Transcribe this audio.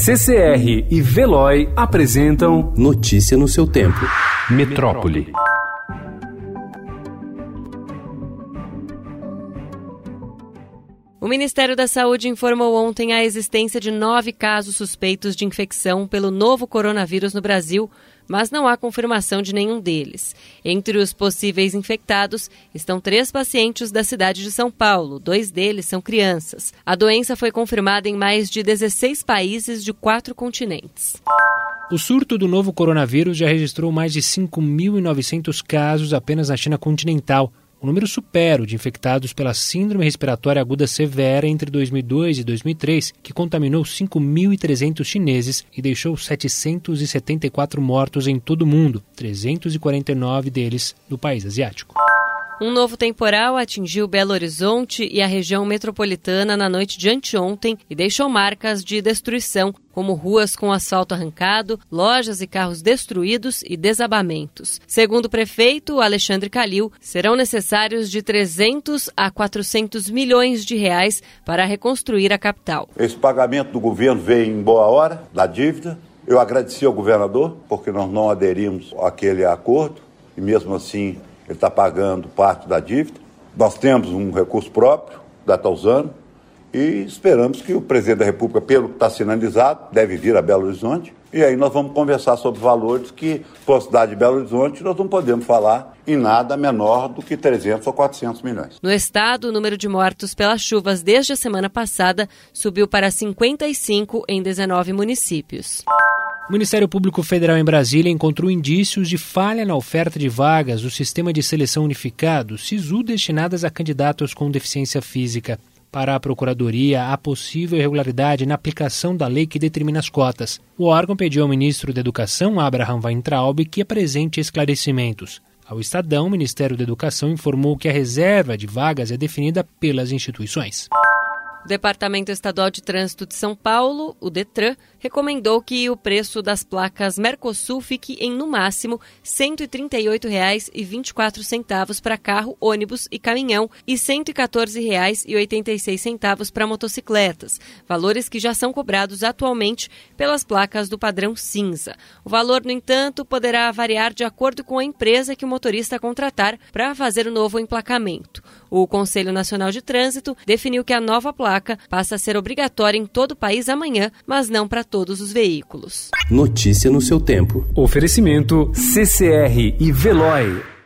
CCR e Veloy apresentam Notícia no seu tempo. Metrópole. O Ministério da Saúde informou ontem a existência de nove casos suspeitos de infecção pelo novo coronavírus no Brasil, mas não há confirmação de nenhum deles. Entre os possíveis infectados estão três pacientes da cidade de São Paulo, dois deles são crianças. A doença foi confirmada em mais de 16 países de quatro continentes. O surto do novo coronavírus já registrou mais de 5.900 casos apenas na China continental. O número supera o de infectados pela Síndrome Respiratória Aguda Severa entre 2002 e 2003, que contaminou 5.300 chineses e deixou 774 mortos em todo o mundo, 349 deles no país asiático. Um novo temporal atingiu Belo Horizonte e a região metropolitana na noite de anteontem e deixou marcas de destruição, como ruas com asfalto arrancado, lojas e carros destruídos e desabamentos. Segundo o prefeito Alexandre Calil, serão necessários de 300 a 400 milhões de reais para reconstruir a capital. Esse pagamento do governo veio em boa hora da dívida. Eu agradeci ao governador porque nós não aderimos àquele acordo e mesmo assim ele está pagando parte da dívida. Nós temos um recurso próprio da Tausano e esperamos que o presidente da República, pelo que está sinalizado, deve vir a Belo Horizonte. E aí nós vamos conversar sobre valores que, por cidade de Belo Horizonte, nós não podemos falar em nada menor do que 300 ou 400 milhões. No estado, o número de mortos pelas chuvas desde a semana passada subiu para 55 em 19 municípios. O Ministério Público Federal em Brasília encontrou indícios de falha na oferta de vagas do Sistema de Seleção Unificado, SISU, destinadas a candidatos com deficiência física. Para a Procuradoria, há possível irregularidade na aplicação da lei que determina as cotas. O órgão pediu ao ministro da Educação, Abraham Weintraub, que apresente esclarecimentos. Ao Estadão, o Ministério da Educação informou que a reserva de vagas é definida pelas instituições. O Departamento Estadual de Trânsito de São Paulo, o DETRAN, recomendou que o preço das placas Mercosul fique em, no máximo, R$ 138,24 para carro, ônibus e caminhão e R$ 114,86 para motocicletas, valores que já são cobrados atualmente pelas placas do padrão cinza. O valor, no entanto, poderá variar de acordo com a empresa que o motorista contratar para fazer o novo emplacamento. O Conselho Nacional de Trânsito definiu que a nova placa passa a ser obrigatória em todo o país amanhã, mas não para todos os veículos. Notícia no seu tempo. Oferecimento CCR e Veloy.